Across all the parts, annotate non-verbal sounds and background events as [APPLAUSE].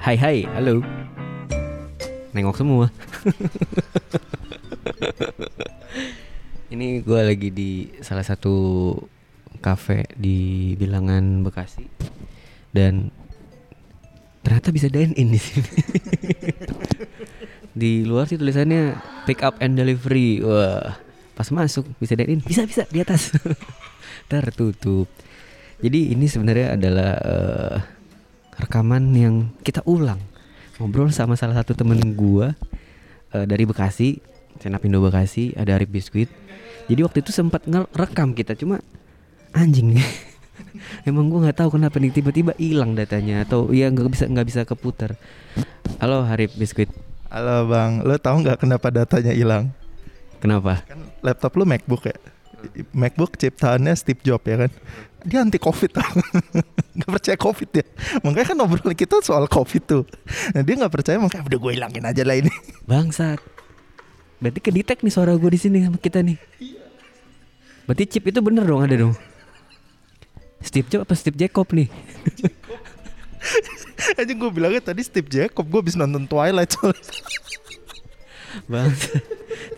Hai hai, halo. Nengok semua. [LAUGHS] Ini gue lagi di salah satu kafe di Bilangan Bekasi dan ternyata bisa dine in di sini. [LAUGHS] di luar sih tulisannya pick up and delivery. Wah, pas masuk bisa dine in, bisa bisa di atas. [LAUGHS] Tertutup. Jadi ini sebenarnya adalah uh, rekaman yang kita ulang. Ngobrol sama salah satu temen gua uh, dari Bekasi Senapindo Bekasi ada Arif Biskuit. Jadi waktu itu sempat ngerekam kita cuma anjing [LAUGHS] emang gua nggak tahu kenapa nih tiba-tiba hilang datanya atau ya nggak bisa nggak bisa keputar. Halo Arif Biskuit. Halo bang. Lo tahu nggak kenapa datanya hilang? Kenapa? Kan laptop lo MacBook ya MacBook ciptaannya Steve Jobs ya kan? Dia anti covid. Tau [LAUGHS] nggak percaya covid ya? Makanya kan ngobrol kita soal covid tuh. Nah, dia nggak percaya makanya udah gue hilangin aja lah ini. [LAUGHS] Bangsat. Berarti kedetek nih suara gue di sini sama kita nih. Berarti chip itu bener dong ada dong. Steve Jobs apa Steve Jacob nih? [LAUGHS] Aja gue bilangnya tadi Steve Jacob gue bisa nonton Twilight soalnya. Bang,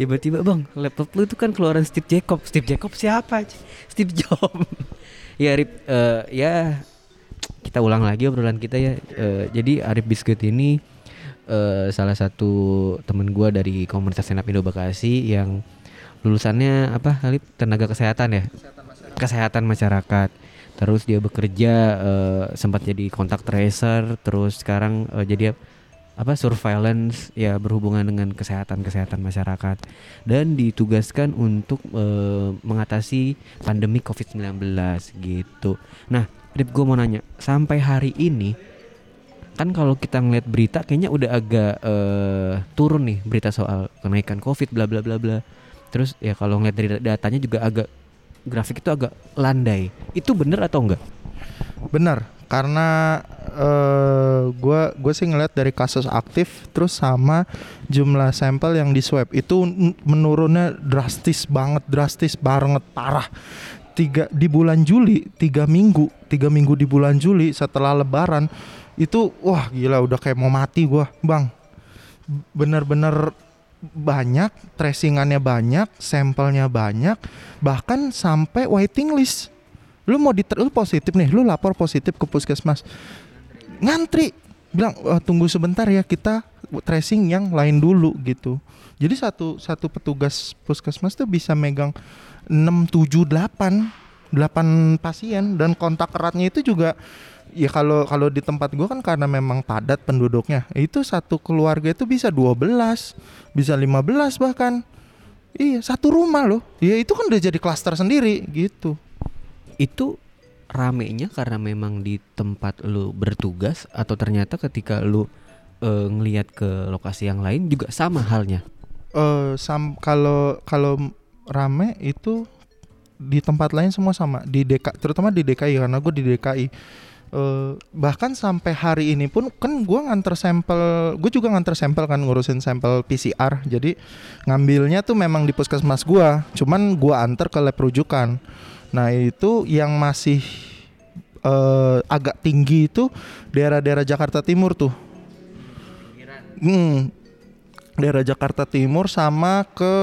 tiba-tiba bang, laptop lu itu kan keluaran Steve Jacob. Steve Jacob siapa? Steve Jobs. [LAUGHS] ya Arif, uh, ya kita ulang lagi obrolan kita ya. Uh, jadi Arif Biskuit ini uh, salah satu temen gua dari komunitas Senap Indo Bekasi yang lulusannya apa Arif? Tenaga kesehatan ya? Kesehatan masyarakat. Kesehatan masyarakat. Terus dia bekerja uh, sempat jadi kontak tracer, terus sekarang uh, jadi apa surveillance ya berhubungan dengan kesehatan kesehatan masyarakat dan ditugaskan untuk e, mengatasi pandemi COVID-19 gitu. Nah, Rip gue mau nanya, sampai hari ini kan kalau kita ngeliat berita kayaknya udah agak e, turun nih berita soal kenaikan COVID bla bla bla bla. Terus ya kalau ngeliat dari datanya juga agak grafik itu agak landai. Itu bener atau enggak? Benar, karena gue uh, gue sih ngeliat dari kasus aktif terus sama jumlah sampel yang di swab itu menurunnya drastis banget drastis banget parah. Tiga di bulan Juli tiga minggu tiga minggu di bulan Juli setelah Lebaran itu wah gila udah kayak mau mati gue bang. Bener-bener banyak tracingannya banyak sampelnya banyak bahkan sampai waiting list lu mau di lu positif nih lu lapor positif ke puskesmas. Ngantri. Bilang oh, tunggu sebentar ya kita tracing yang lain dulu gitu. Jadi satu satu petugas puskesmas tuh bisa megang 6 7 8 8 pasien dan kontak eratnya itu juga ya kalau kalau di tempat gua kan karena memang padat penduduknya itu satu keluarga itu bisa 12 bisa 15 bahkan. Iya satu rumah loh. Ya itu kan udah jadi klaster sendiri gitu itu ramenya karena memang di tempat lu bertugas atau ternyata ketika lu uh, ngelihat ke lokasi yang lain juga sama halnya. Uh, sam kalau kalau rame itu di tempat lain semua sama. Di DK terutama di DKI karena gue di DKI uh, bahkan sampai hari ini pun kan gue nganter sampel gue juga nganter sampel kan ngurusin sampel PCR jadi ngambilnya tuh memang di puskesmas gue cuman gue antar ke lab rujukan Nah itu yang masih uh, agak tinggi itu daerah-daerah Jakarta Timur tuh. Hmm, daerah Jakarta Timur sama ke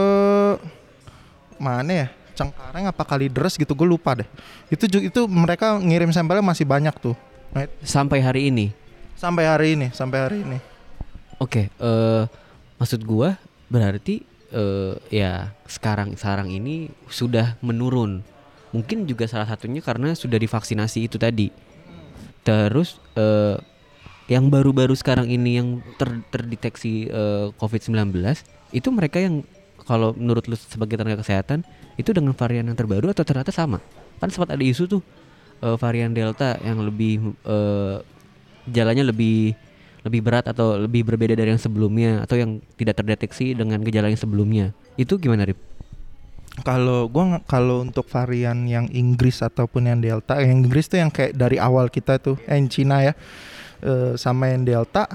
mana ya? Cengkareng apa Kalideres gitu gue lupa deh. Itu itu mereka ngirim sampelnya masih banyak tuh. Nah, sampai hari ini. Sampai hari ini, sampai hari ini. Oke, okay, uh, maksud gua berarti uh, ya sekarang sekarang ini sudah menurun mungkin juga salah satunya karena sudah divaksinasi itu tadi. Terus uh, yang baru-baru sekarang ini yang ter terdeteksi uh, COVID-19 itu mereka yang kalau menurut lu sebagai tenaga kesehatan itu dengan varian yang terbaru atau ternyata sama? Kan sempat ada isu tuh uh, varian delta yang lebih uh, jalannya lebih lebih berat atau lebih berbeda dari yang sebelumnya atau yang tidak terdeteksi dengan gejala yang sebelumnya. Itu gimana Rip? Kalau gua kalau untuk varian yang Inggris ataupun yang Delta, yang Inggris tuh yang kayak dari awal kita tuh, eh, yang Cina ya, e, sama yang Delta,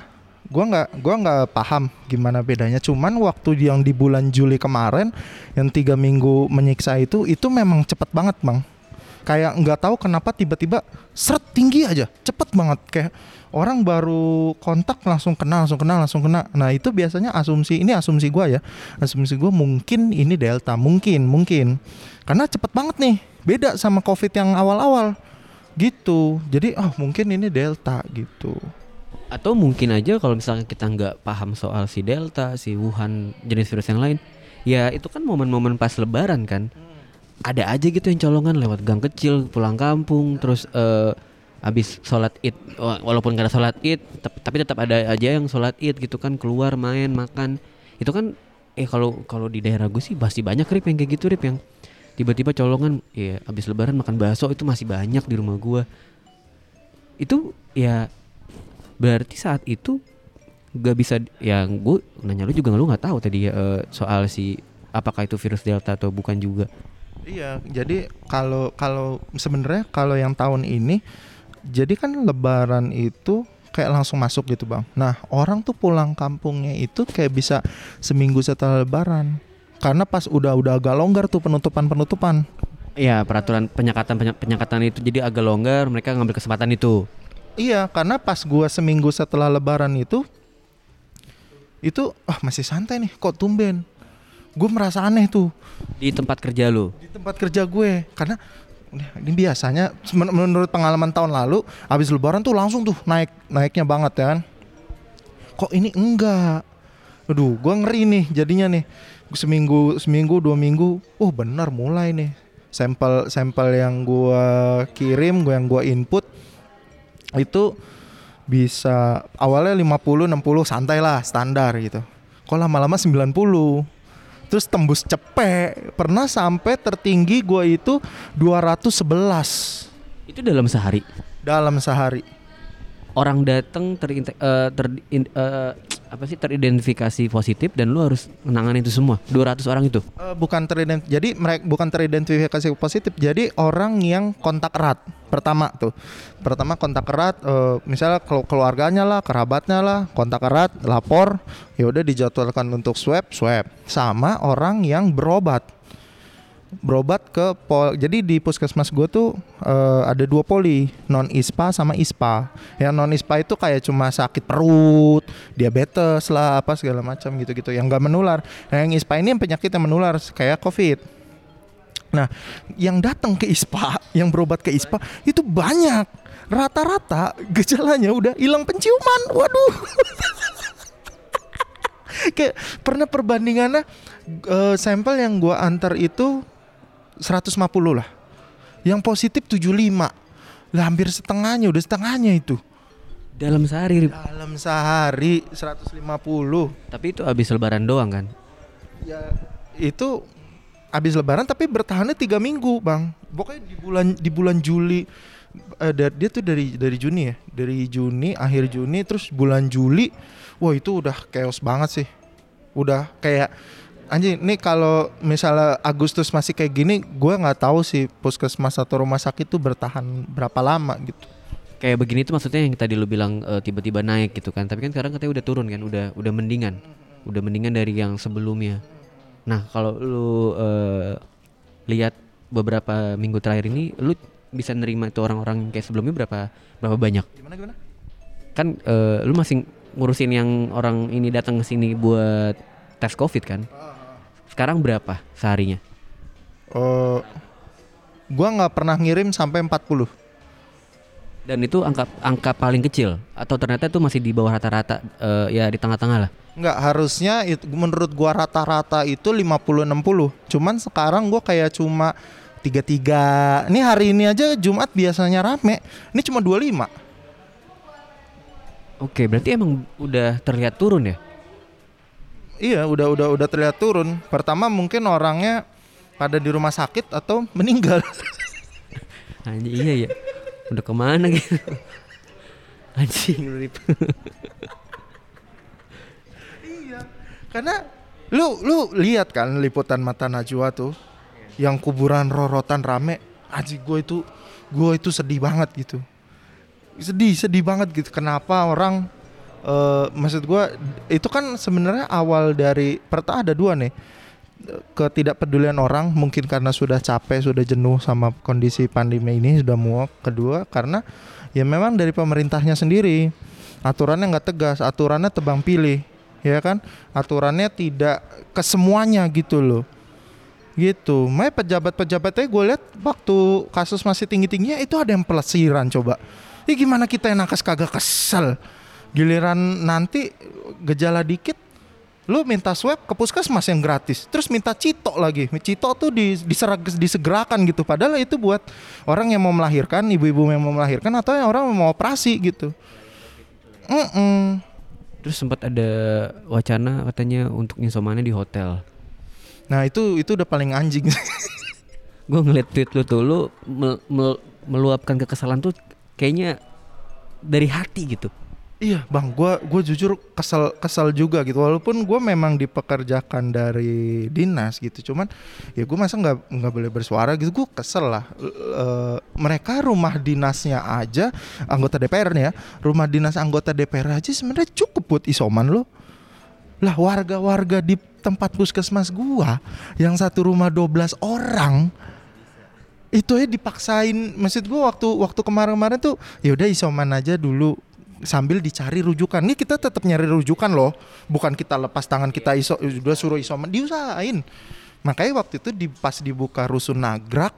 gua nggak gua nggak paham gimana bedanya. Cuman waktu yang di bulan Juli kemarin, yang tiga minggu menyiksa itu, itu memang cepet banget bang. Kayak nggak tahu kenapa tiba-tiba seret tinggi aja cepet banget. Kayak orang baru kontak langsung kena langsung kena langsung kena. Nah itu biasanya asumsi ini asumsi gua ya. Asumsi gua mungkin ini delta mungkin mungkin. Karena cepet banget nih beda sama covid yang awal-awal. Gitu. Jadi oh mungkin ini delta gitu. Atau mungkin aja kalau misalnya kita nggak paham soal si Delta, si Wuhan, jenis virus yang lain, ya itu kan momen-momen pas Lebaran kan. Ada aja gitu yang colongan lewat gang kecil, pulang kampung, terus eh habis sholat id, wa- walaupun gak ada sholat id, tapi tetap ada aja yang sholat id gitu kan, keluar main makan, itu kan eh kalau kalau di daerah gue sih pasti banyak rip yang kayak gitu rip yang tiba-tiba colongan, ya habis Lebaran makan bakso itu masih banyak di rumah gua. Itu ya berarti saat itu gak bisa yang gue nanya lu juga lu nggak tahu tadi ya eh, soal si apakah itu virus delta atau bukan juga Iya, jadi kalau kalau sebenarnya kalau yang tahun ini jadi kan lebaran itu kayak langsung masuk gitu, Bang. Nah, orang tuh pulang kampungnya itu kayak bisa seminggu setelah lebaran. Karena pas udah udah agak longgar tuh penutupan-penutupan. ya peraturan penyekatan penyekatan itu jadi agak longgar mereka ngambil kesempatan itu Iya, karena pas gua seminggu setelah lebaran itu itu ah masih santai nih, kok tumben. Gue merasa aneh tuh. Di tempat kerja lu? Di tempat kerja gue. Karena ini biasanya men- menurut pengalaman tahun lalu habis lebaran tuh langsung tuh naik naiknya banget ya kan? Kok ini enggak? Aduh gue ngeri nih jadinya nih. Seminggu seminggu dua minggu oh benar mulai nih. Sampel sampel yang gue kirim gue yang gue input itu bisa awalnya 50 60 santai lah standar gitu. Kok lama-lama 90 terus tembus cepet pernah sampai tertinggi gua itu 211 itu dalam sehari? Dalam sehari orang datang eh, ter- in- eh, apa sih teridentifikasi positif dan lu harus menangani itu semua. 200 orang itu. Eh, bukan terident jadi mereka bukan teridentifikasi positif jadi orang yang kontak erat pertama tuh. Pertama kontak erat eh, misalnya keluarganya lah kerabatnya lah kontak erat lapor ya udah dijadwalkan untuk swab swab. Sama orang yang berobat berobat ke pol jadi di puskesmas gue tuh eh, ada dua poli non ispa sama ispa. Yang non ispa itu kayak cuma sakit perut diabetes lah apa segala macam gitu gitu yang gak menular. Nah yang ispa ini yang penyakit yang menular kayak covid. Nah yang datang ke ispa [LAUGHS] yang berobat ke ispa itu banyak. Rata-rata gejalanya udah hilang penciuman waduh. [LAUGHS] Kayak pernah perbandingannya eh, sampel yang gua antar itu 150 lah. Yang positif 75. Lah hampir setengahnya, udah setengahnya itu. dalam sehari. Dalam sehari 150. tapi itu habis lebaran doang kan Ya itu habis lebaran tapi bertahannya tiga minggu, Bang. Pokoknya di bulan di bulan Juli eh, dia tuh dari dari Juni ya. Dari Juni, akhir Juni terus bulan Juli. Wah, itu udah chaos banget sih. Udah kayak anjing nih kalau misalnya Agustus masih kayak gini, gua nggak tahu sih puskesmas atau rumah sakit tuh bertahan berapa lama gitu. kayak begini tuh maksudnya yang tadi lu bilang eh, tiba-tiba naik gitu kan. Tapi kan sekarang katanya udah turun kan udah udah mendingan. Udah mendingan dari yang sebelumnya. Nah kalau lu eh, lihat beberapa minggu terakhir ini lu bisa nerima itu orang-orang kayak sebelumnya berapa berapa banyak? Gimana gimana? kan eh, lu masih ngurusin yang orang ini datang ke sini buat tes covid kan sekarang berapa seharinya Eh, gua nggak pernah ngirim sampai 40. dan itu angka angka paling kecil atau ternyata itu masih di bawah rata-rata eh, ya di tengah-tengah lah Enggak, harusnya itu menurut gua rata-rata itu 50 60. Cuman sekarang gua kayak cuma 33. Ini hari ini aja Jumat biasanya rame. Ini cuma 25. Oke, berarti emang udah terlihat turun ya? Iya, udah udah udah terlihat turun. Pertama mungkin orangnya pada di rumah sakit atau meninggal. [LAUGHS] Anjing iya ya. Udah ke mana gitu? [LAUGHS] Anjing lu Rip. Karena lu lu lihat kan liputan mata Najwa tuh yang kuburan rorotan rame. Aji gue itu gue itu sedih banget gitu. Sedih sedih banget gitu. Kenapa orang eh maksud gue itu kan sebenarnya awal dari pertama ada dua nih. ketidakpedulian orang mungkin karena sudah capek, sudah jenuh sama kondisi pandemi ini sudah muak. Kedua karena ya memang dari pemerintahnya sendiri aturannya nggak tegas, aturannya tebang pilih, ya kan? Aturannya tidak ke semuanya gitu loh. Gitu. Makanya pejabat-pejabatnya gue lihat waktu kasus masih tinggi-tingginya itu ada yang pelesiran coba. Ini gimana kita yang nakes kagak kesel. Giliran nanti gejala dikit lu minta swab ke puskesmas yang gratis. Terus minta cito lagi. Cito tuh di, diserag, disegerakan gitu. Padahal itu buat orang yang mau melahirkan ibu-ibu yang mau melahirkan atau yang orang yang mau operasi gitu. Mm -mm. terus sempat ada wacana katanya untuk insomannya di hotel. Nah itu itu udah paling anjing. [LAUGHS] Gue ngeliat tweet lu tuh lu mel, mel, meluapkan kekesalan tuh kayaknya dari hati gitu Iya bang, gue gue jujur kesel kesel juga gitu. Walaupun gue memang dipekerjakan dari dinas gitu, cuman ya gue masa nggak nggak boleh bersuara gitu. Gue kesel lah. E, mereka rumah dinasnya aja anggota DPR nih ya, rumah dinas anggota DPR aja sebenarnya cukup buat isoman loh. Lah warga-warga di tempat puskesmas gua yang satu rumah 12 orang itu ya dipaksain maksud gua waktu waktu kemarin-kemarin tuh ya udah isoman aja dulu sambil dicari rujukan. Nih kita tetap nyari rujukan loh, bukan kita lepas tangan kita iso udah suruh isoman diusahain. Makanya waktu itu di pas dibuka rusun Nagrak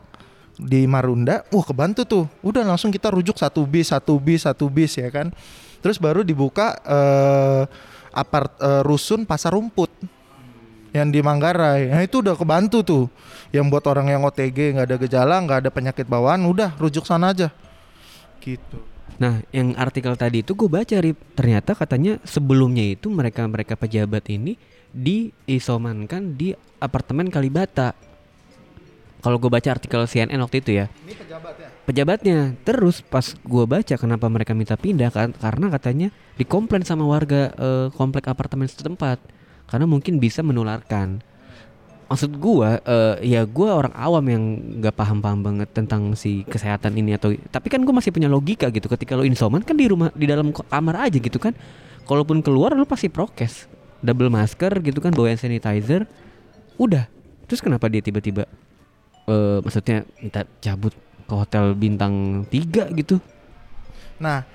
di Marunda, wah kebantu tuh. Udah langsung kita rujuk satu bis, satu bis, satu bis ya kan. Terus baru dibuka uh, apart uh, rusun Pasar Rumput yang di Manggarai. Nah itu udah kebantu tuh. Yang buat orang yang OTG nggak ada gejala, nggak ada penyakit bawaan, udah rujuk sana aja. Gitu. Nah, yang artikel tadi itu gue baca, Rip. Ternyata katanya sebelumnya itu mereka-mereka pejabat ini diisomankan di apartemen Kalibata. Kalau gue baca artikel CNN waktu itu ya. Ini pejabatnya. Pejabatnya. Terus pas gue baca kenapa mereka minta pindah kan karena katanya dikomplain sama warga uh, komplek apartemen setempat karena mungkin bisa menularkan maksud gua uh, ya gua orang awam yang nggak paham-paham banget tentang si kesehatan ini atau tapi kan gua masih punya logika gitu. Ketika lo insoman kan di rumah di dalam kamar aja gitu kan. Kalaupun keluar lo pasti prokes. Double masker gitu kan bawa hand sanitizer. Udah. Terus kenapa dia tiba-tiba uh, maksudnya minta cabut ke hotel bintang tiga gitu? Nah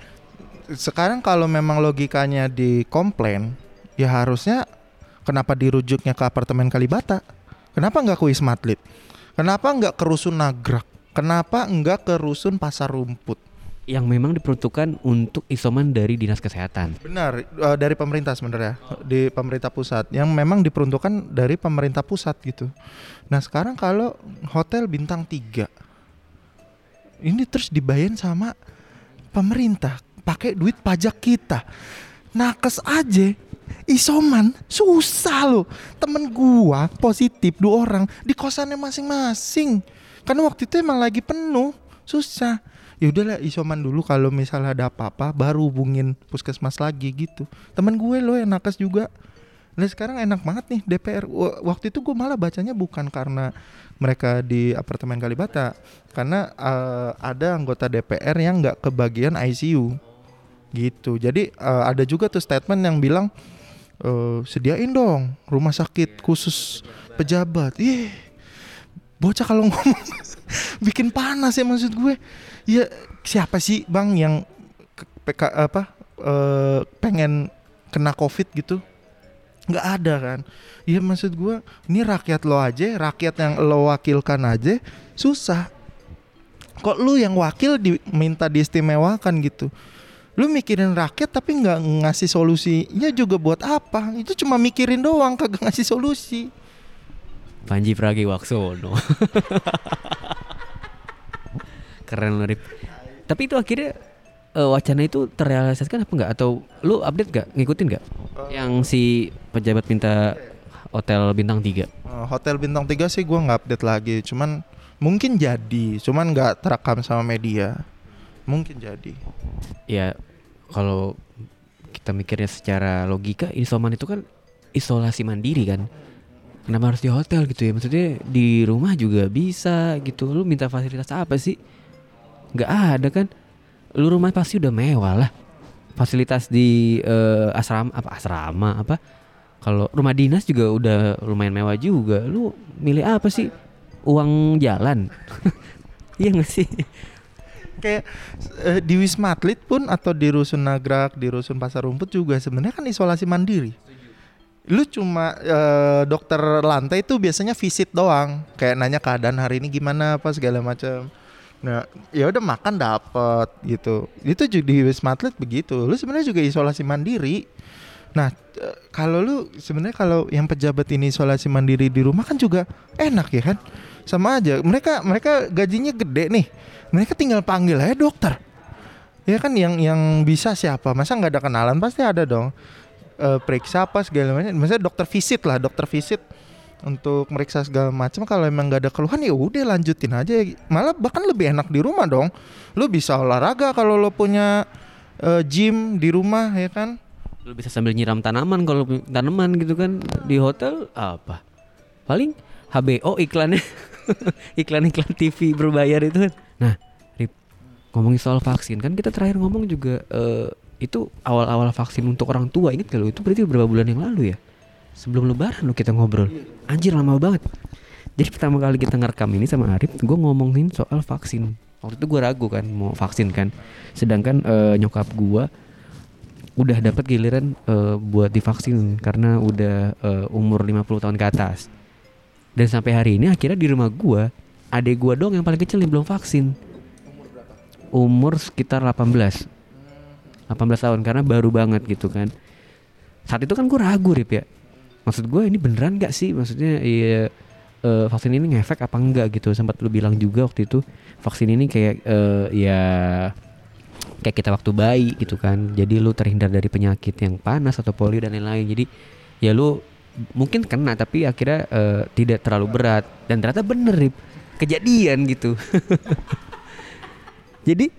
sekarang kalau memang logikanya di komplain ya harusnya kenapa dirujuknya ke apartemen Kalibata Kenapa nggak ke Wisma Atlet? Kenapa nggak ke Rusun Nagrak? Kenapa nggak ke Rusun Pasar Rumput? Yang memang diperuntukkan untuk isoman dari dinas kesehatan. Benar, uh, dari pemerintah sebenarnya, di pemerintah pusat. Yang memang diperuntukkan dari pemerintah pusat gitu. Nah sekarang kalau hotel bintang 3 ini terus dibayar sama pemerintah pakai duit pajak kita. Nakes aja isoman? Susah loh. Temen gua positif dua orang di kosannya masing-masing. Karena waktu itu emang lagi penuh. Susah. Ya udahlah isoman dulu kalau misalnya ada apa-apa baru hubungin puskesmas lagi gitu. Temen gue loh yang nakes juga. Nah sekarang enak banget nih DPR Waktu itu gue malah bacanya bukan karena mereka di apartemen Kalibata. Karena uh, ada anggota DPR yang nggak kebagian ICU Gitu. Jadi uh, ada juga tuh statement yang bilang uh, sediain dong rumah sakit khusus pejabat. Ih, bocah kalau ngomong [LAUGHS] bikin panas ya maksud gue. Ya siapa sih bang yang PK apa uh, pengen kena covid gitu? Nggak ada kan? Iya maksud gue ini rakyat lo aja, rakyat yang lo wakilkan aja susah. Kok lu yang wakil diminta diistimewakan gitu? Lu mikirin rakyat tapi nggak ngasih solusinya juga buat apa? Itu cuma mikirin doang kagak ngasih solusi. Panji Pragiwaksono. [LAUGHS] Keren lu tapi itu akhirnya uh, wacana itu terrealisasikan apa enggak atau lu update gak ngikutin gak uh, yang si pejabat minta hotel bintang 3 uh, eh, hotel bintang 3 sih gua nggak update lagi. Cuman mungkin jadi. Cuman nggak terekam sama media. Mungkin jadi. Ya kalau kita mikirnya secara logika isoman itu kan isolasi mandiri kan. Kenapa harus di hotel gitu ya? Maksudnya di rumah juga bisa gitu. Lu minta fasilitas apa sih? Gak ada kan? Lu rumah pasti udah mewah lah. Fasilitas di uh, asrama apa asrama apa? kalau rumah dinas juga udah lumayan mewah juga lu milih apa sih uang jalan [LAUGHS] iya gak sih kayak eh, di Wisma Atlet pun atau di Rusun Nagrak, di Rusun Pasar Rumput juga sebenarnya kan isolasi mandiri. Lu cuma eh, dokter lantai itu biasanya visit doang, kayak nanya keadaan hari ini gimana apa segala macam. Nah, ya udah makan dapat gitu. Itu juga di Wisma Atlet begitu. Lu sebenarnya juga isolasi mandiri. Nah, eh, kalau lu sebenarnya kalau yang pejabat ini isolasi mandiri di rumah kan juga enak ya kan? Sama aja. Mereka mereka gajinya gede nih. Mereka tinggal panggil aja dokter. Ya kan yang yang bisa siapa? Masa nggak ada kenalan pasti ada dong. Eh, periksa apa segala macam. Maksudnya dokter visit lah, dokter visit untuk meriksa segala macam kalau emang nggak ada keluhan ya udah lanjutin aja malah bahkan lebih enak di rumah dong lu bisa olahraga kalau lo punya eh, gym di rumah ya kan lu bisa sambil nyiram tanaman kalau tanaman gitu kan di hotel apa paling HBO iklannya [LAUGHS] [LAUGHS] iklan-iklan TV berbayar itu. Kan nah Rip ngomongin soal vaksin kan kita terakhir ngomong juga eh, itu awal-awal vaksin untuk orang tua inget gak itu berarti beberapa bulan yang lalu ya? Sebelum lebaran lo kita ngobrol. Anjir lama banget. Jadi pertama kali kita ngerekam ini sama Arif gue ngomongin soal vaksin. Waktu itu gue ragu kan mau vaksin kan. Sedangkan eh, nyokap gue udah dapat giliran eh, buat divaksin karena udah eh, umur 50 tahun ke atas dan sampai hari ini akhirnya di rumah gua adek gua dong yang paling kecil yang belum vaksin. Umur sekitar 18 18 tahun karena baru banget gitu kan. Saat itu kan gue ragu Rip ya. Maksud gue ini beneran gak sih? Maksudnya iya eh, vaksin ini ngefek apa enggak gitu? Sempat lu bilang juga waktu itu vaksin ini kayak eh, ya kayak kita waktu bayi gitu kan. Jadi lu terhindar dari penyakit yang panas atau polio dan lain-lain. Jadi ya lu mungkin kena tapi akhirnya eh, tidak terlalu berat. Dan ternyata bener kejadian gitu. [LAUGHS] Jadi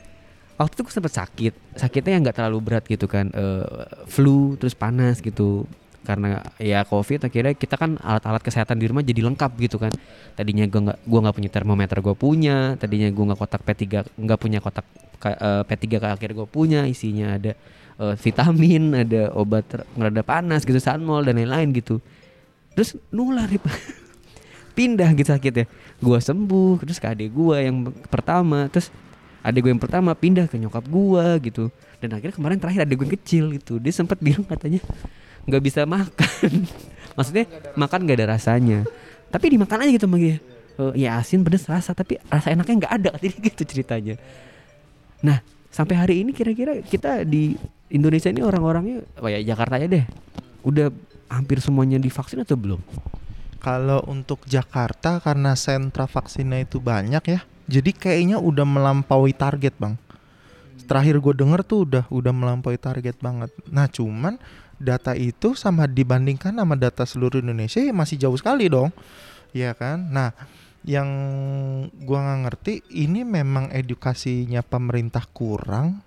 waktu itu gue sempet sakit. Sakitnya yang nggak terlalu berat gitu kan eh, flu terus panas gitu. Karena ya covid akhirnya kita kan alat-alat kesehatan di rumah jadi lengkap gitu kan. Tadinya gue nggak gua nggak punya termometer gue punya. Tadinya gue nggak kotak P3 nggak punya kotak ka- eh, P3 ke akhirnya gue punya isinya ada eh, vitamin ada obat ngereda panas gitu sanmol dan lain-lain gitu. Terus nular [LAUGHS] pindah gitu sakitnya. Gue sembuh terus ke adik gue yang pertama. Terus adik gue yang pertama pindah ke nyokap gue gitu. Dan akhirnya kemarin terakhir adik gue yang kecil gitu. Dia sempat bilang katanya nggak bisa makan. [LAUGHS] Maksudnya makan nggak ada rasanya. Tapi dimakan aja gitu sama dia. Eh, ya asin pedes rasa tapi rasa enaknya nggak ada. [LAUGHS] Katanya gitu ceritanya. Nah sampai hari ini kira-kira kita di Indonesia ini orang-orangnya ya Jakarta aja deh udah hampir semuanya divaksin atau belum Kalau untuk Jakarta karena sentra vaksinnya itu banyak ya, jadi kayaknya udah melampaui target bang. Terakhir gue denger tuh udah udah melampaui target banget. Nah cuman data itu sama dibandingkan sama data seluruh Indonesia ya masih jauh sekali dong, ya kan? Nah yang gua nggak ngerti ini memang edukasinya pemerintah kurang.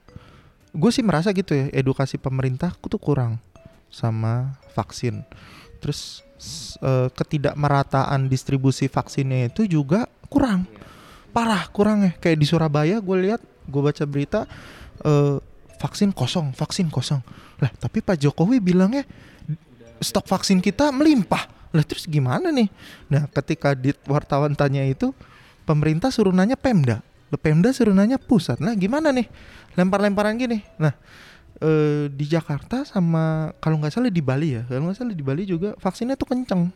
Gue sih merasa gitu ya edukasi pemerintah tuh kurang sama vaksin. Terus eh, ketidakmerataan distribusi vaksinnya itu juga kurang. Parah kurang ya. Kayak di Surabaya gue lihat gue baca berita eh, vaksin kosong vaksin kosong. Lah tapi Pak Jokowi bilangnya stok vaksin kita melimpah. Lah terus gimana nih? Nah ketika di wartawan tanya itu pemerintah suruh nanya Pemda Lah, Pemda suruh nanya pusat. Nah gimana nih? Lempar-lemparan gini. Nah eh, di Jakarta sama kalau nggak salah di Bali ya. Kalau nggak salah di Bali juga vaksinnya tuh kenceng.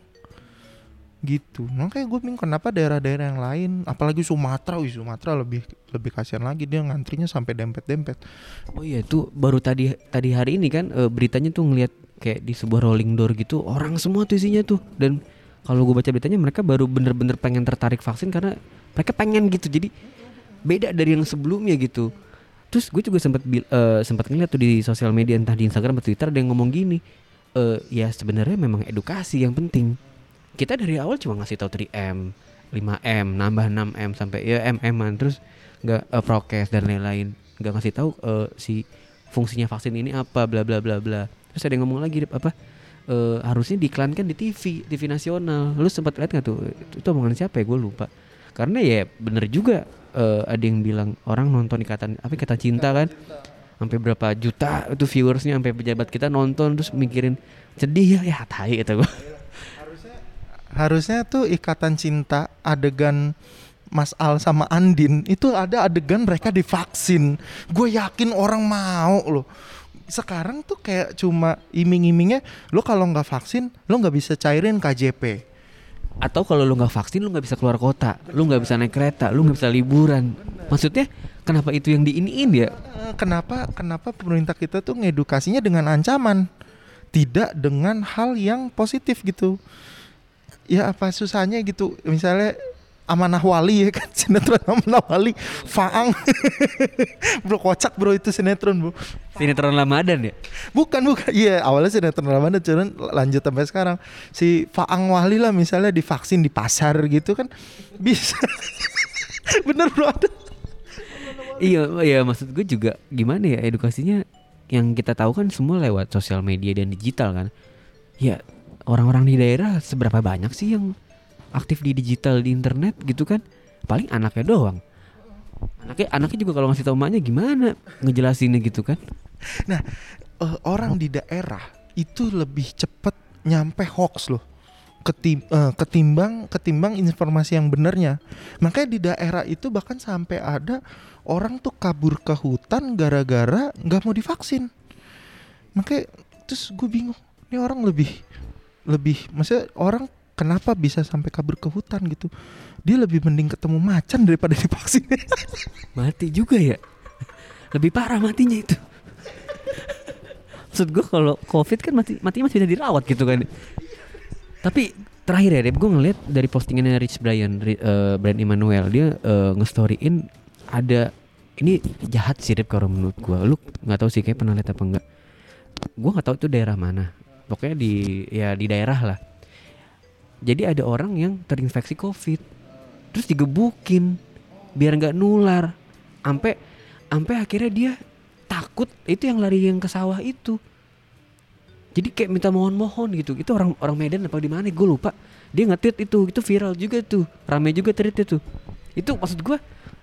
Gitu. Makanya gue bingung kenapa daerah-daerah yang lain apalagi Sumatera wih Sumatera lebih lebih kasihan lagi. Dia ngantrinya sampai dempet-dempet. Oh iya itu baru tadi tadi hari ini kan eh, beritanya tuh ngelihat kayak di sebuah rolling door gitu orang semua tuh isinya tuh. Dan kalau gue baca beritanya mereka baru bener-bener pengen tertarik vaksin karena mereka pengen gitu. Jadi beda dari yang sebelumnya gitu. Terus gue juga sempat bil- eh, sempat ngeliat tuh di sosial media entah di Instagram atau Twitter ada yang ngomong gini eh ya sebenarnya memang edukasi yang penting. Kita dari awal cuma ngasih tahu 3M 5M nambah 6M sampai ya MM-an terus nggak eh, prokes dan lain-lain. Nggak ngasih tahu eh, si fungsinya vaksin ini apa bla bla bla bla. Terus ada yang ngomong lagi apa eh, harusnya diiklankan di TV TV nasional. Lu sempat lihat nggak tuh? Itu, itu omongan siapa ya? Gue lupa. Karena ya bener juga eh, ada yang bilang orang nonton ikatan apa ikatan cinta kan sampai berapa juta itu viewersnya sampai pejabat kita nonton terus mikirin sedih ya ya tai itu gua Harusnya tuh ikatan cinta adegan Mas Al sama Andin itu ada adegan mereka divaksin. Gue yakin orang mau loh. Sekarang tuh kayak cuma iming-imingnya lo kalau nggak vaksin lo nggak bisa cairin KJP. Atau kalau lu nggak vaksin lu nggak bisa keluar kota lu nggak bisa naik kereta lu nggak bisa liburan maksudnya kenapa itu yang diiniin ya Eh, Kenapa kenapa pemerintah kita tuh ngedukasinya dengan ancaman, tidak dengan hal yang positif gitu. Ya apa susahnya gitu. Misalnya Amanah Wali ya kan? [LAUGHS] Sinetron Amanah Wali Faang. [LAUGHS] Bro kocak bro itu sinetron bro. Sinetron Ramadan ya? Bukan bukan. Iya awalnya sinetron Ramadan cuman lanjut sampai sekarang. Si Faang Wali lah misalnya divaksin di pasar gitu kan [LAUGHS] bisa. Bener bro ada. Iya iya maksud gue juga gimana ya edukasinya yang kita tahu kan semua lewat sosial media dan digital kan. Ya orang-orang di daerah seberapa banyak sih yang aktif di digital di internet gitu kan paling anaknya doang anaknya anaknya juga kalau ngasih tau emaknya gimana ngejelasinnya gitu kan Nah, eh, orang di daerah itu lebih cepat nyampe hoax loh. Ketim, eh, ketimbang ketimbang informasi yang benarnya. Makanya di daerah itu bahkan sampai ada orang tuh kabur ke hutan gara-gara nggak mau divaksin. Makanya terus gue bingung, ini orang lebih lebih maksudnya orang kenapa bisa sampai kabur ke hutan gitu? Dia lebih mending ketemu macan daripada divaksin. [LAUGHS] mati juga ya? Lebih parah matinya itu. Maksud gue kalau covid kan mati mati masih bisa dirawat gitu kan. Tapi terakhir ya gue ngeliat dari postingannya Rich Brian Ri- eh, Brian Emmanuel dia eh, nge-storyin ada ini jahat sih Dep kalau menurut gue lu nggak tahu sih kayak pernah lihat apa enggak. Gue nggak tahu itu daerah mana. Pokoknya di ya di daerah lah jadi ada orang yang terinfeksi covid. Terus digebukin biar nggak nular. Sampai sampai akhirnya dia takut itu yang lari yang ke sawah itu. Jadi kayak minta mohon-mohon gitu. Itu orang orang Medan apa di mana? Gue lupa. Dia nge-tweet itu. Itu viral juga tuh. Rame juga tweet itu. Itu maksud gue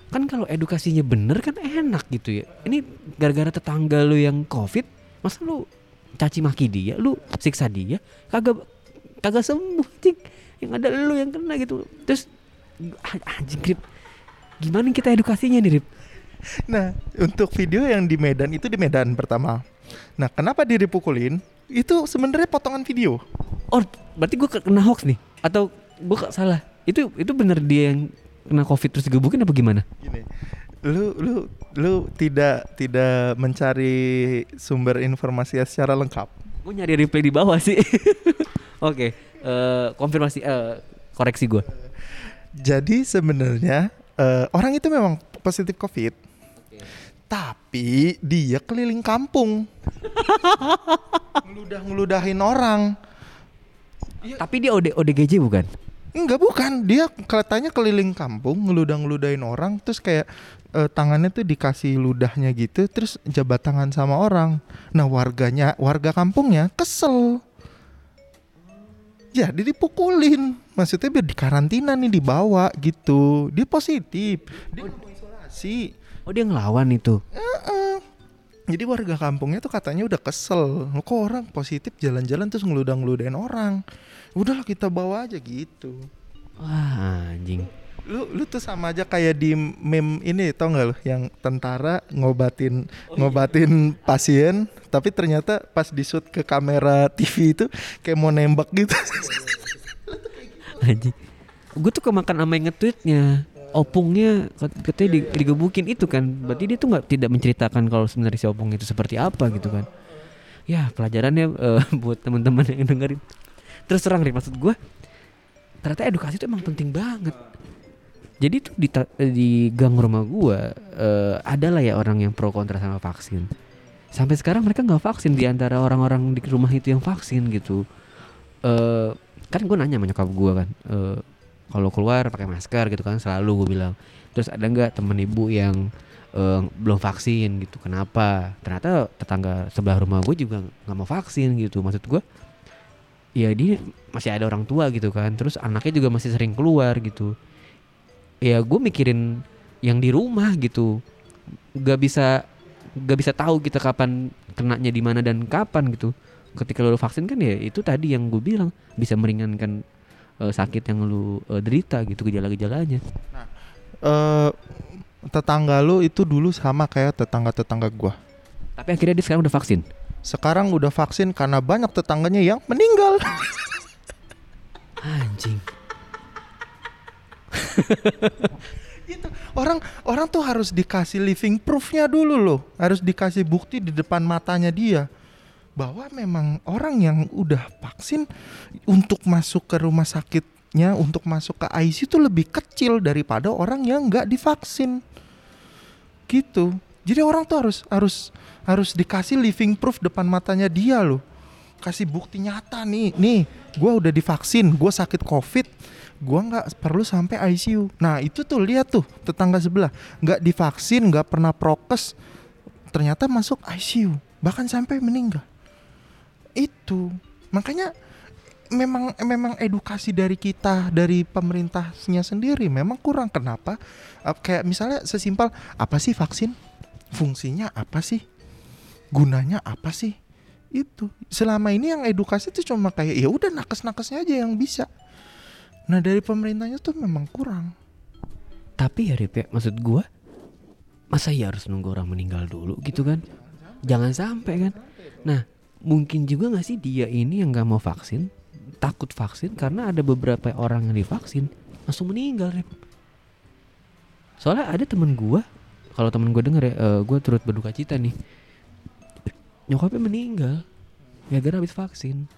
kan kalau edukasinya bener kan enak gitu ya. Ini gara-gara tetangga lu yang covid masa lu caci maki dia lu siksa dia? Kagak kagak sembuh cing yang ada lu yang kena gitu terus ah, anjing Rip gimana kita edukasinya nih Rip Nah, untuk video yang di Medan itu di Medan pertama. Nah, kenapa dia dipukulin? Itu sebenarnya potongan video. Oh, berarti gue kena hoax nih? Atau gue salah? Itu itu bener dia yang kena covid terus digebukin apa gimana? Gini. Lu lu lu tidak tidak mencari sumber informasi secara lengkap. Gue nyari replay di bawah sih. [LAUGHS] Oke, eh, konfirmasi, eh, koreksi gue. Jadi sebenarnya eh, orang itu memang positif COVID. Tapi dia keliling kampung. [LAUGHS] Ngeludah-ngeludahin orang. Tapi dia OD, ODGJ bukan? Enggak bukan, dia katanya keliling kampung ngeludah-ngeludahin orang terus kayak eh, tangannya tuh dikasih ludahnya gitu terus jabat tangan sama orang. Nah, warganya, warga kampungnya kesel. Ya, dia dipukulin. Maksudnya biar dikarantina nih dibawa gitu. Dia positif. Dia mau isolasi. Oh dia ngelawan itu. Heeh. Jadi warga kampungnya tuh katanya udah kesel. Kok orang positif jalan-jalan terus ngeludah-ngeludahin orang. Udahlah kita bawa aja gitu. Wah anjing. lu lu tuh sama aja kayak di meme ini tau nggak lu yang tentara ngobatin ngobatin pasien tapi ternyata pas di shoot ke kamera TV itu kayak mau nembak gitu Anjing. Gue tuh kemakan sama yang nge-tweetnya. Opungnya kat- katanya di- digebukin itu kan. Berarti dia tuh nggak tidak menceritakan kalau sebenarnya si opung itu seperti apa gitu kan. Ya pelajarannya eh, [LAUGHS] buat teman-teman yang dengerin. Terus terang nih maksud gue. Ternyata edukasi itu emang penting banget. Jadi tuh di, di gang rumah gue eh, adalah ya orang yang pro kontra sama vaksin. Sampai sekarang mereka nggak vaksin di antara orang-orang di rumah itu yang vaksin gitu. eh kan gue nanya sama nyokap gue kan eh, kalau keluar pakai masker gitu kan selalu gue bilang. Terus ada nggak temen ibu yang eh, belum vaksin gitu kenapa? Ternyata tetangga sebelah rumah gue juga nggak mau vaksin gitu maksud gue ya dia masih ada orang tua gitu kan terus anaknya juga masih sering keluar gitu. Ya gue mikirin yang di rumah gitu nggak bisa nggak bisa tahu kita kapan kenanya di mana dan kapan gitu. Ketika lu vaksin kan ya itu tadi yang gue bilang bisa meringankan eh, sakit yang lu eh, derita gitu gejala-gejalanya eh tetangga lu itu dulu sama kayak tetangga-tetangga gua. tapi akhirnya dia sekarang udah vaksin Sekarang udah vaksin karena banyak tetangganya yang meninggal. [LAUGHS] anjing [LAUGHS] Itu orang orang tuh harus dikasih living proofnya dulu loh. Harus dikasih bukti di depan matanya dia bahwa memang orang yang udah vaksin untuk masuk ke rumah sakitnya untuk masuk ke ICU itu lebih kecil daripada orang yang nggak divaksin. Gitu. Jadi orang tuh harus harus harus dikasih living proof depan matanya dia loh. Kasih bukti nyata nih, nih, gua udah divaksin, gua sakit covid, gua nggak perlu sampai ICU. Nah itu tuh lihat tuh tetangga sebelah nggak divaksin, nggak pernah prokes, ternyata masuk ICU, bahkan sampai meninggal. Itu makanya memang memang edukasi dari kita dari pemerintahnya sendiri memang kurang. Kenapa? Eh, Kayak misalnya sesimpel apa sih vaksin? Fungsinya apa sih? Gunanya apa sih? Itu selama ini yang edukasi itu cuma kayak ya udah nakes-nakesnya aja yang bisa. Nah dari pemerintahnya tuh memang kurang. tapi ya Rip ya maksud gua masa ya harus nunggu orang meninggal dulu gitu kan jangan sampai kan nah mungkin juga nggak sih dia ini yang nggak mau vaksin? Takut vaksin karena ada beberapa orang yang divaksin langsung meninggal Rip. Soalnya ada temen gua kalau temen gua denger ya eh, gua turut berduka cita nih. Nyokapnya meninggal gara-gara habis vaksin.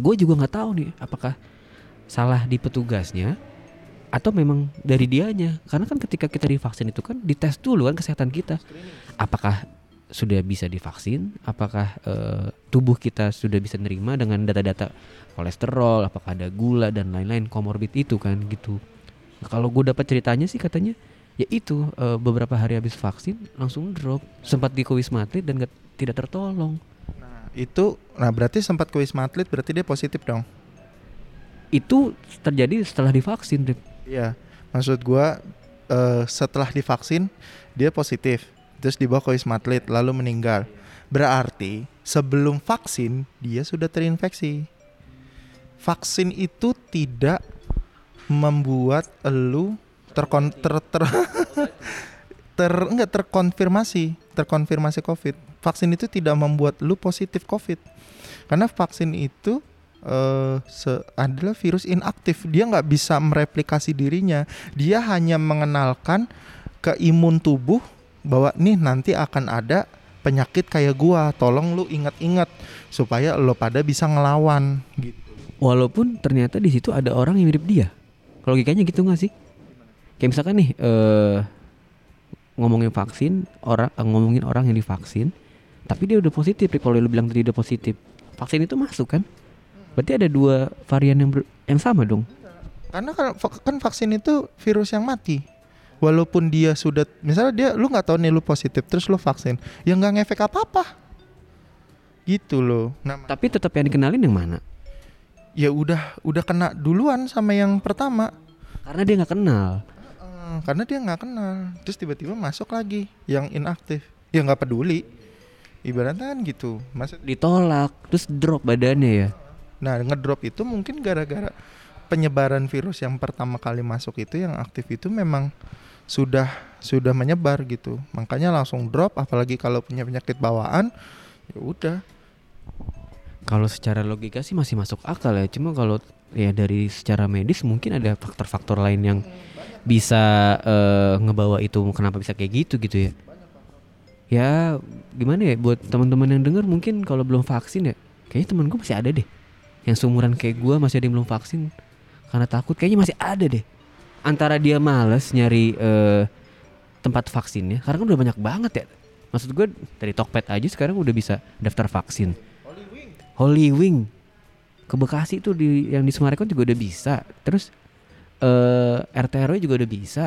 Gue juga nggak tahu nih apakah salah di petugasnya atau memang dari dianya. Karena kan ketika kita divaksin itu kan dites dulu kan kesehatan kita. Apakah sudah bisa divaksin? Apakah eh, tubuh kita sudah bisa nerima dengan data-data kolesterol? Apakah ada gula dan lain-lain komorbid itu kan gitu. Nah, kalau gue dapat ceritanya sih katanya ya itu eh, beberapa hari habis vaksin langsung drop. Sempat di Wisma Atlet dan nggak- tidak tertolong. Nah itu, nah berarti sempat ke wisma atlet berarti dia positif dong. itu terjadi setelah divaksin. Iya, maksud gua eh, setelah divaksin dia positif, terus dibawa ke wisma atlet lalu meninggal. Berarti sebelum vaksin dia sudah terinfeksi. Vaksin itu tidak membuat elu terkon ter, ter, [LAUGHS] ter enggak terkonfirmasi, terkonfirmasi COVID. Vaksin itu tidak membuat lu positif COVID. Karena vaksin itu eh se- adalah virus inaktif. Dia nggak bisa mereplikasi dirinya. Dia hanya mengenalkan ke imun tubuh bahwa nih nanti akan ada penyakit kayak gua. Tolong lu ingat-ingat supaya lo pada bisa ngelawan gitu. Walaupun ternyata di situ ada orang yang mirip dia. Kalau logikanya gitu nggak sih? Kayak misalkan nih eh ngomongin vaksin, orang eh, ngomongin orang yang divaksin, tapi dia udah positif. Kalau lu bilang tadi udah positif, vaksin itu masuk kan? Berarti ada dua varian yang ber- yang sama dong. Karena kan, kan vaksin itu virus yang mati. Walaupun dia sudah misalnya dia lu nggak tahu nih lu positif terus lu vaksin, ya nggak ngefek apa-apa. Gitu loh. Nah, Tapi tetap yang dikenalin yang mana? ya udah udah kena duluan sama yang pertama. Karena dia nggak kenal. Karena dia nggak kenal terus tiba-tiba masuk lagi yang inaktif ya nggak peduli ibaratnya kan gitu maksud Ditolak, terus drop badannya ya. nah ngedrop itu mungkin gara-gara penyebaran virus yang pertama kali masuk itu yang aktif itu memang sudah sudah menyebar gitu makanya langsung drop apalagi kalau punya penyakit bawaan ya udah Kalau secara logika sih masih masuk akal ya. Cuma kalau ya dari secara medis mungkin ada faktor-faktor lain yang bisa eh, ngebawa itu kenapa bisa kayak gitu gitu ya. Ya gimana ya buat teman-teman yang denger mungkin kalau belum vaksin ya kayaknya temen gue masih ada deh. Yang seumuran kayak gue masih ada yang belum vaksin karena takut kayaknya masih ada deh. Antara dia males nyari eh, tempat vaksinnya karena kan udah banyak banget ya. Maksud gue dari Tokped aja sekarang udah bisa daftar vaksin. Holy Wing ke Bekasi tuh di yang di Semarang juga udah bisa. Terus eh RT RW juga udah bisa.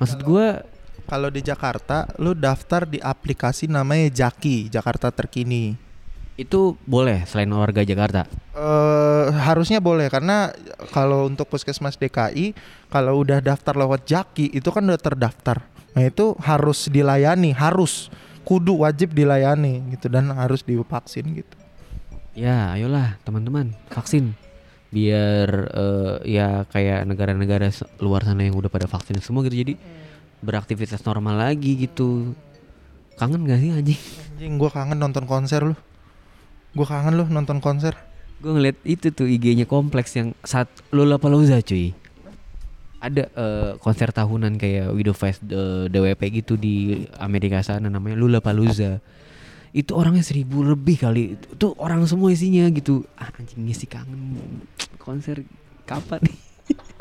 Maksud gua kalau di Jakarta lu daftar di aplikasi namanya Jaki Jakarta Terkini Itu boleh selain warga Jakarta. Eh harusnya boleh karena kalau untuk puskesmas DKI kalau udah daftar lewat Jaki itu kan udah terdaftar. Nah itu harus dilayani, harus kudu wajib dilayani gitu dan harus divaksin gitu. Ya, ayolah teman-teman, vaksin. Biar eh, ya kayak negara-negara luar sana yang udah pada vaksin semua gitu jadi beraktivitas normal lagi gitu. Kangen gak sih anjing? Anjing gua kangen nonton konser lu. Gua kangen lu nonton konser. Gue ngeliat itu tuh IG-nya kompleks yang saat Lollapalooza cuy. Ada eh, konser tahunan kayak Widow Fest eh, DWP gitu di Amerika sana namanya Lollapalooza. Itu orangnya seribu lebih kali. Itu orang semua isinya gitu. Ah anjing ngisi kangen konser kapan nih? [LAUGHS]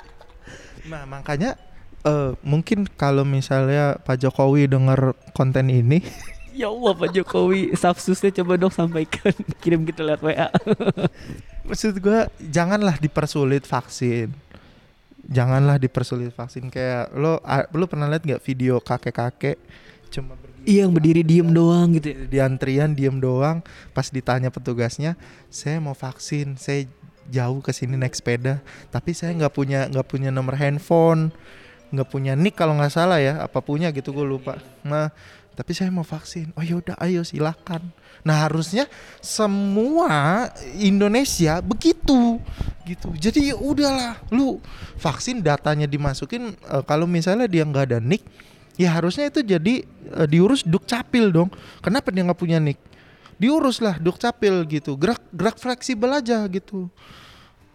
Nah, makanya eh mungkin kalau misalnya Pak Jokowi dengar konten ini [LAUGHS] Ya Allah Pak Jokowi Stafsusnya coba dong sampaikan. [LAUGHS] Kirim kita lihat WA [LAUGHS] maksud gua janganlah dipersulit vaksin. Janganlah dipersulit vaksin. Kayak lo lo pernah lihat nggak video kakek-kakek cuma Iya yang berdiri diem doang gitu. Ya. di antrian diem doang. Pas ditanya petugasnya saya mau vaksin saya jauh ke sini naik sepeda tapi saya nggak punya nggak punya nomor handphone nggak punya nick kalau nggak salah ya apa punya gitu gue lupa. Nah tapi saya mau vaksin. Oh yaudah ayo silakan. Nah harusnya semua Indonesia begitu gitu. Jadi ya udahlah. Lu vaksin datanya dimasukin eh, kalau misalnya dia nggak ada nick ya harusnya itu jadi eh, diurus dukcapil dong. Kenapa dia nggak punya nick? Diurus lah dukcapil gitu. Gerak gerak fleksibel aja gitu.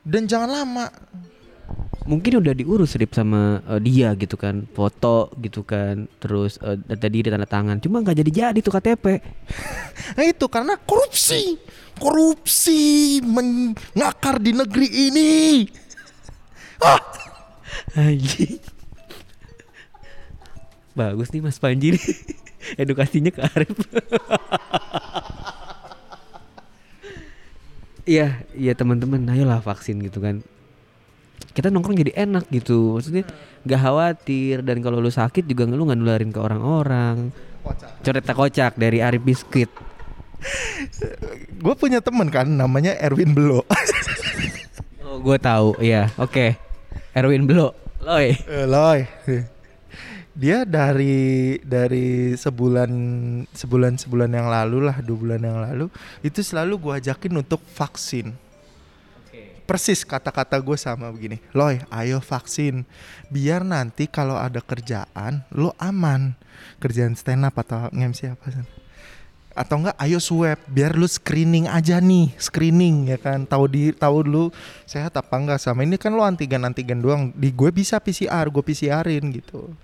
Dan jangan lama Mungkin udah diurus Rip sama eh, dia gitu kan. Foto gitu kan. Terus data diri tanda tangan. Cuma nggak jadi-jadi tuh KTP [LAUGHS] nah itu karena korupsi. Korupsi mengakar di negeri ini. [LAUGHS] Ah! Anjing. Bagus nih Mas Panji nih. [LAUGHS] Edukasinya ke Arif. Iya, iya teman-teman, ayolah vaksin gitu kan. Kita nongkrong jadi enak gitu, maksudnya nggak khawatir. Dan kalau lu sakit juga lu nggak nularin ke orang-orang. Cerita kocak dari Arif Biskuit. [LAUGHS] gue punya temen kan namanya Erwin Belo. [LAUGHS] Oh, gue tahu, iya, oke. Erwin Belo, Loy. Eh, Loy. Dia dari dari sebulan sebulan sebulan yang lalu lah dua bulan yang lalu itu selalu gua ajakin untuk vaksin persis kata-kata gue sama begini Loy ayo vaksin. Biar nanti kalau ada kerjaan lo aman. Kerjaan stand up atau nge-MC apa San? atau enggak ayo swab biar lu screening aja nih screening ya kan? Tahu di tahu dulu sehat apa enggak? Sama ini kan lo antigen antigen doang di gue bisa PCR gue PCRin gitu.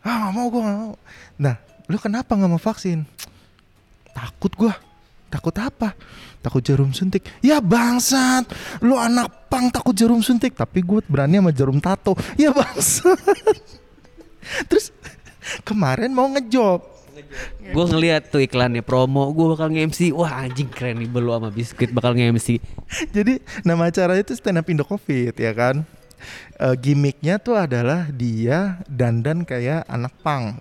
Ah nggak mau gue nggak mau. Nah lu kenapa nggak mau vaksin? Takut gue takut apa takut jarum suntik ya bangsat lu anak pang takut jarum suntik tapi gue berani sama jarum tato ya bangsat [LAUGHS] terus kemarin mau ngejob Gue ngeliat tuh iklannya promo, gue bakal nge-MC. Wah anjing keren nih Belo sama Biskuit bakal nge-MC. Jadi nama acara itu stand up Indo Covid ya kan. Eh, gimmicknya tuh adalah dia dandan kayak anak pang.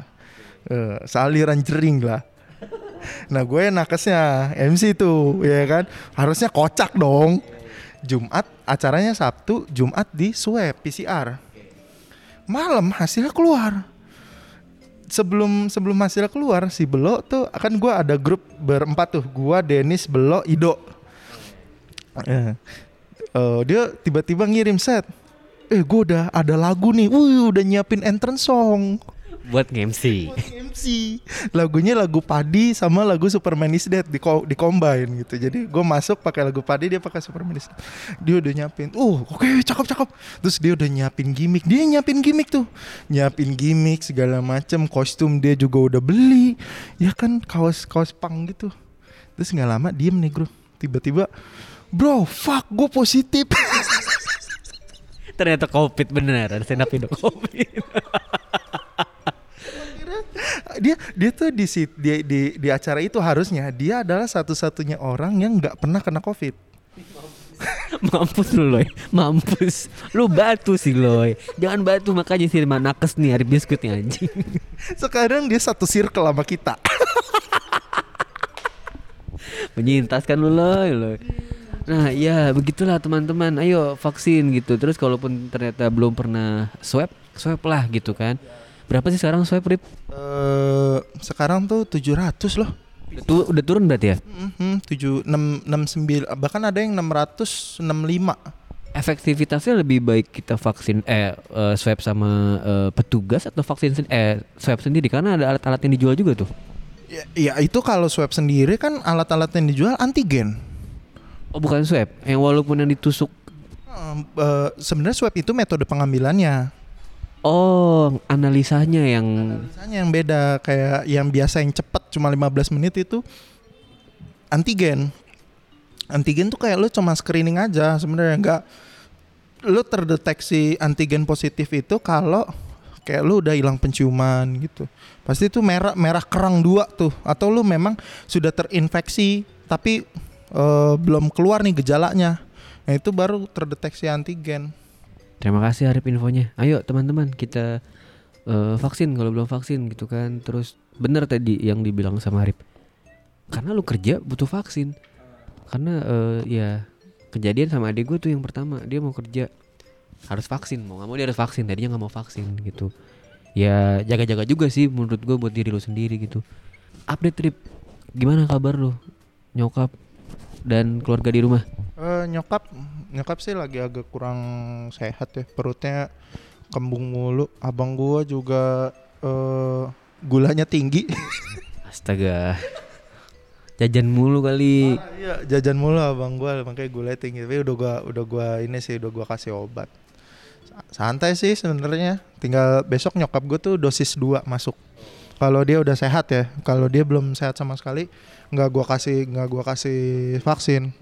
Eh, sealiran jering lah. Nah gue nakesnya MC tuh ya kan. Harusnya kocak dong. Jumat acaranya Sabtu, Jumat di swab PCR. Malam hasilnya keluar. Sebelum sebelum hasilnya keluar si Belo tuh akan gue ada grup berempat tuh, gua Denis, Belo, Ido. Eh, eh, dia tiba-tiba ngirim set. Eh, gue udah ada lagu nih. Wih, udah nyiapin entrance song. Buat nge-MC. MC. Lagunya lagu Padi sama lagu Superman is Dead di di combine gitu. Jadi gue masuk pakai lagu Padi, dia pakai Superman is Dead. Dia udah nyiapin. Uh, oke, cakep cakep. Terus dia udah nyiapin gimmick. Dia nyiapin gimmick tuh. Nyiapin gimmick segala macem kostum dia juga udah beli. Ya kan kaos kaos pang gitu. Terus nggak lama diem nih, Bro. Tiba-tiba Bro, fuck, gue positif. Ternyata covid beneran, stand up Indo covid. [LAUGHS] dia dia tuh di di, di di acara itu harusnya dia adalah satu-satunya orang yang nggak pernah kena covid. [LAUGHS] Mampus lu Loy, mampus. Lu batu sih Loy. Jangan batu makanya sih nakes nih Arif Biskuit nih anjing. [LAUGHS] Sekarang dia satu circle sama kita. [LAUGHS] Penyintas kan lu loh, loh. Nah, ya begitulah teman-teman. Ayo vaksin gitu. Terus kalaupun ternyata belum pernah swab, swab lah gitu kan. Berapa sih sekarang swab Rip? Eh sekarang tuh 700 loh. Udah, tu- udah turun berarti ya? Mhm, 7 6 69 bahkan ada yang 665. Efektivitasnya lebih baik kita vaksin eh eh, swab sama eh, petugas atau vaksin eh swab sendiri karena ada alat-alat yang dijual juga tuh. Ya, ya itu kalau swab sendiri kan alat-alat yang dijual antigen. Oh, bukan swab. Yang walaupun yang ditusuk Em, eh, sebenarnya swab itu metode pengambilannya. Oh, analisanya yang Misalnya yang beda kayak yang biasa yang cepat cuma 15 menit itu antigen. Antigen tuh kayak lu cuma screening aja sebenarnya nggak lu terdeteksi antigen positif itu kalau kayak lu udah hilang penciuman gitu. Pasti itu merah merah kerang dua tuh atau lu memang sudah terinfeksi tapi eh, belum keluar nih gejalanya. Nah, itu baru terdeteksi antigen. Terima kasih Arif infonya. Ayo teman-teman kita eh, vaksin kalau belum vaksin gitu kan. Terus bener tadi yang dibilang sama Arif. Karena lu kerja butuh vaksin. Karena eh, ya kejadian sama adik gue tuh yang pertama dia mau kerja harus vaksin mau nggak mau dia harus vaksin tadinya nggak mau vaksin gitu ya jaga-jaga juga sih menurut gue buat diri lu sendiri gitu update trip gimana kabar lu nyokap dan keluarga di rumah Eh, nyokap nyokap sih lagi agak kurang sehat ya perutnya kembung mulu. Abang gua juga eh gulanya tinggi. [LAUGHS] Astaga. Jajan mulu kali. Iya jajan mulu abang gua makanya gulanya tinggi. Tapi udah gua udah gua ini sih udah gua kasih obat. Sa- santai sih sebenarnya. Tinggal besok nyokap gua tuh dosis 2 masuk. Kalau dia udah sehat ya kalau dia belum sehat sama sekali nggak gua kasih nggak gua kasih vaksin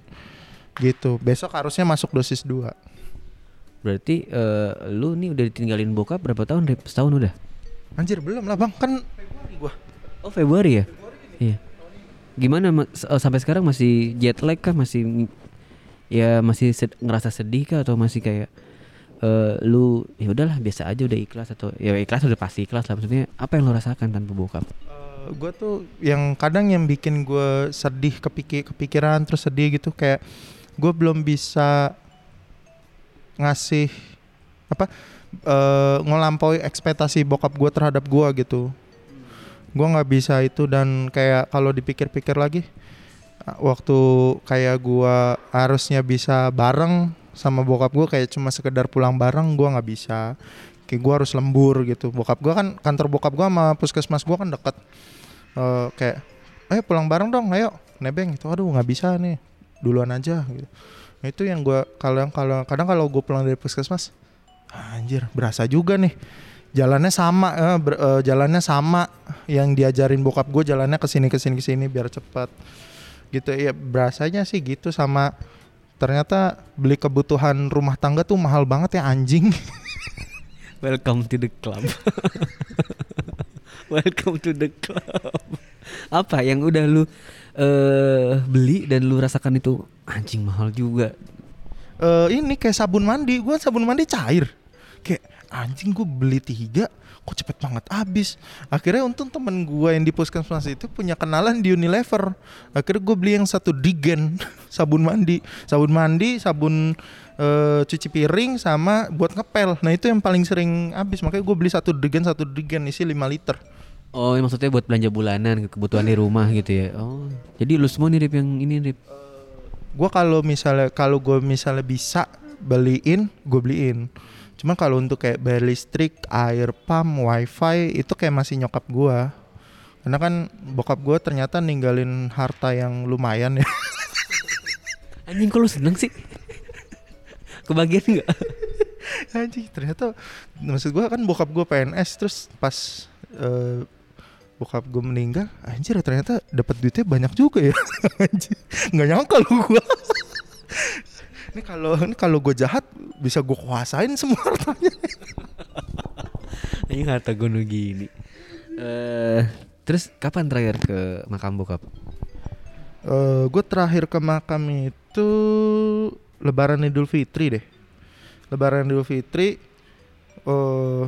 gitu besok harusnya masuk dosis 2 Berarti eh, lu nih udah ditinggalin bokap berapa tahun? Rip? Setahun udah? Anjir belum lah bang kan Februari gua. Oh Februari ya? Iya. Gimana eh, sampai sekarang masih jet lag kah? Masih ya masih sed- ngerasa sedih kah atau masih kayak eh lu ya udahlah biasa aja udah ikhlas atau ya ikhlas udah pasti ikhlas lah maksudnya apa yang lu rasakan tanpa bokap? Eh, gua tuh yang kadang yang bikin gue sedih kepikir kepikiran terus sedih gitu kayak gue belum bisa ngasih apa eh ngelampaui ekspektasi bokap gue terhadap gue gitu. Gue nggak bisa itu dan kayak kalau dipikir-pikir lagi waktu kayak gue harusnya bisa bareng sama bokap gue kayak cuma sekedar pulang bareng gue nggak bisa. Kayak gue harus lembur gitu. Bokap gue kan kantor bokap gue sama puskesmas gue kan deket. Eh, kayak ayo pulang bareng dong ayo. Nebeng itu aduh nggak bisa nih duluan aja gitu. Nah, itu yang gue kalau kalau kadang kalau gue pulang dari puskesmas anjir berasa juga nih. Jalannya sama eh, ber- eh, jalannya sama. Yang diajarin bokap gue jalannya ke sini ke sini ke sini biar cepat gitu ya berasanya sih gitu sama ternyata beli kebutuhan rumah tangga tuh mahal banget ya anjing. [LAUGHS] Welcome to the club. [LAUGHS] Welcome to the club. Apa yang udah lu eh beli dan lu rasakan itu anjing mahal juga. eh ini kayak sabun mandi. Gue sabun mandi cair. Kayak anjing gue beli tiga kok cepet banget habis? Akhirnya untung temen gue yang di puskesmas itu punya kenalan di Unilever. Akhirnya gue beli yang satu digen [LAUGHS] sabun mandi. Sabun mandi sabun eh, cuci piring sama buat ngepel. Nah itu yang paling sering habis. Makanya gue beli satu digen satu digen isi 5 liter Oh, maksudnya buat belanja bulanan kebutuhan di rumah gitu ya. Oh. Jadi lu semua nih Rip yang ini Rip. gue kalau misalnya kalau gue misalnya bisa beliin gue beliin cuma kalau untuk kayak bayar listrik air pump wifi itu kayak masih nyokap gue karena kan bokap gue ternyata ninggalin harta yang lumayan ya [LAUGHS] Anjing kok lu seneng sih? Kebagian enggak? [LAUGHS] anjing ternyata maksud gue kan bokap gue PNS terus pas eh, bokap gue meninggal anjir ternyata dapat duitnya banyak juga ya [LAUGHS] anjir nggak nyangka lu gue [LAUGHS] ini kalau ini kalau gue jahat bisa gue kuasain semua hartanya Anjing harta gunung gini. Eh, terus kapan terakhir ke makam bokap? Eh, gue terakhir ke makam itu Lebaran Idul Fitri deh. Lebaran Idul Fitri, eh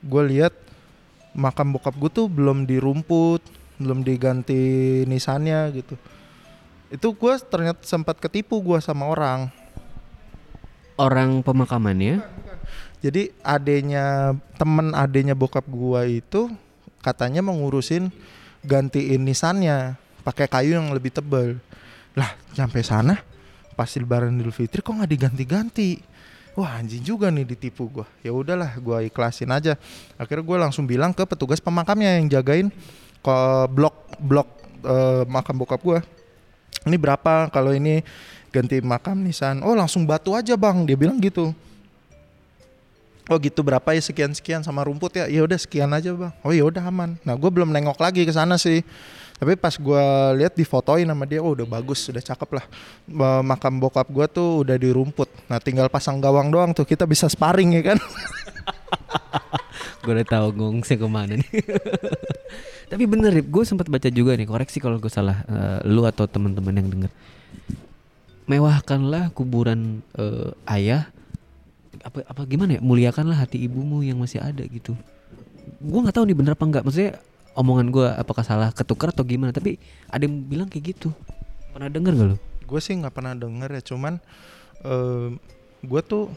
gue lihat makam bokap gue tuh belum dirumput, belum diganti nisannya gitu. Itu gue ternyata sempat ketipu gue sama orang. Orang pemakamannya Jadi adenya temen adenya bokap gua itu katanya mau ngurusin gantiin nisannya pakai kayu yang lebih tebal. Lah sampai sana pas lebaran Idul Fitri kok nggak diganti-ganti. Wah anjing juga nih ditipu gua. Ya udahlah gua ikhlasin aja. Akhirnya gua langsung bilang ke petugas pemakamnya yang jagain ke blok blok eh, makam bokap gua. Ini berapa kalau ini ganti makam nisan? Oh langsung batu aja bang. Dia bilang gitu oh gitu berapa ya? Sekian sekian sama rumput ya? Ya udah sekian aja bang. Oh ya udah aman. Nah gue belum nengok lagi ke sana sih. Tapi pas gue lihat difotoin sama dia oh udah bagus udah cakep lah. Makam bokap gue tuh udah di rumput. Nah tinggal pasang gawang doang tuh kita bisa sparring ya kan? [LAUGHS] Gue udah tahu ngungsnya ke mana nih. [LAUGHS] Tapi bener gue sempat baca juga nih koreksi kalau gue salah eh, lu atau teman-teman yang denger. Mewahkanlah kuburan eh, ayah apa apa gimana ya? Muliakanlah hati ibumu yang masih ada gitu. Gue nggak tahu nih bener apa enggak maksudnya omongan gue apakah salah ketukar atau gimana tapi ada yang bilang kayak gitu. Pernah denger gak lu? Gue sih nggak pernah denger ya cuman eh gue tuh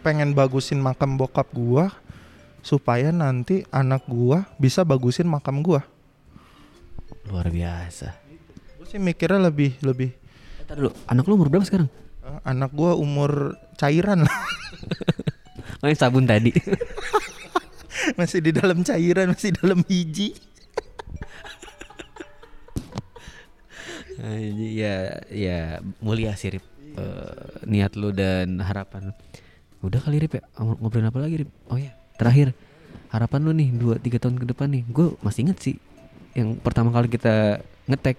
pengen bagusin makam bokap gue supaya nanti anak gue bisa bagusin makam gue luar biasa. Gue sih mikirnya lebih lebih Eh, dulu. Anak lu umur berapa sekarang? Eh, anak gue umur cairan lah oh yang sabun tadi. [LAUGHS] Masih di dalam cairan masih dalam biji Anjing, ya ya mulia sih Rip. Eh, niat lu dan harapan. Udah kali Rip ya? Ngobrolin apa lagi Rip? Oh ya terakhir. Harapan lu nih dua tiga tahun ke depan nih. Gue masih inget sih yang pertama kali kita ngetek.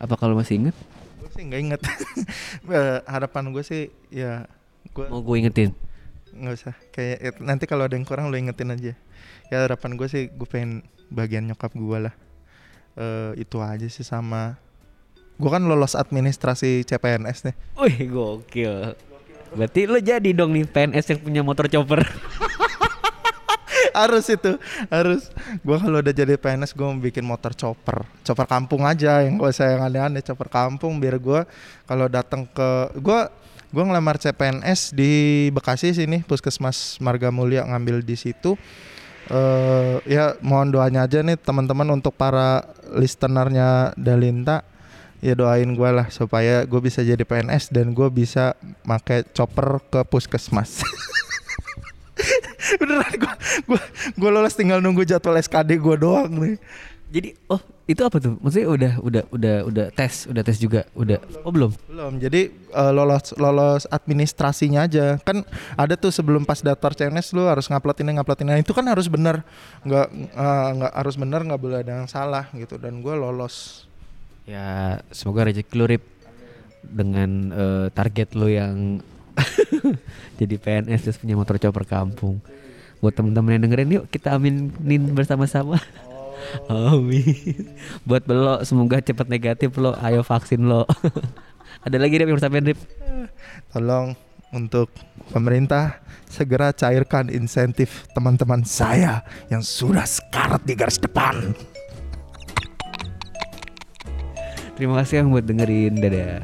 Apa kalau masih inget gue sih nggak inget [LAUGHS] Eh, harapan gue sih ya gue mau gue ingetin? Nggak usah. Kayak nanti kalau ada yang kurang lo ingetin aja. Ya harapan gue sih gue pengen bagian nyokap gue lah. Eh itu aja sih sama. Gue kan lolos administrasi CPNS nih. Wih gokil. Berarti lu jadi dong nih PNS yang punya motor chopper. [LAUGHS] Harus itu harus. Gue kalau udah jadi PNS gue mau bikin motor chopper. Chopper kampung aja yang gue saya yang aneh-aneh chopper kampung. Biar gue kalau datang ke gue gue ngelamar CPNS di Bekasi sini puskesmas Marga Mulia ngambil di situ. Eh ya mohon doanya aja nih teman-teman untuk para listenernya Dalinta. Ya doain gue lah supaya gue bisa jadi PNS dan gue bisa pakai chopper ke puskesmas. [LAUGHS] Beneran gue gue gue lolos tinggal nunggu jadwal SKD gue doang nih Jadi oh itu apa tuh? Maksudnya udah udah udah udah tes, udah tes juga, udah. Oh belum. belum jadi eh, lolos lolos administrasinya aja kan ada tuh sebelum pas daftar CNS lu harus ngupload ini ngupload ini Nah, itu kan harus bener nggak eh, nggak harus bener nggak boleh ada yang salah gitu dan gue lolos Ya semoga rezeki lu Rip dengan eh, target lu yang [LAUGHS] jadi PNS terus punya motor chopper kampung. Buat temen-temen yang dengerin yuk kita aminin bersama-sama. Amin. Buat belok semoga cepat negatif lo. Ayo vaksin lo. [LAUGHS] Ada lagi Rip yang sampein Rip? tolong untuk pemerintah segera cairkan insentif teman-teman saya yang sudah sekarat di garis depan Terima kasih yang buat dengerin. Dadah.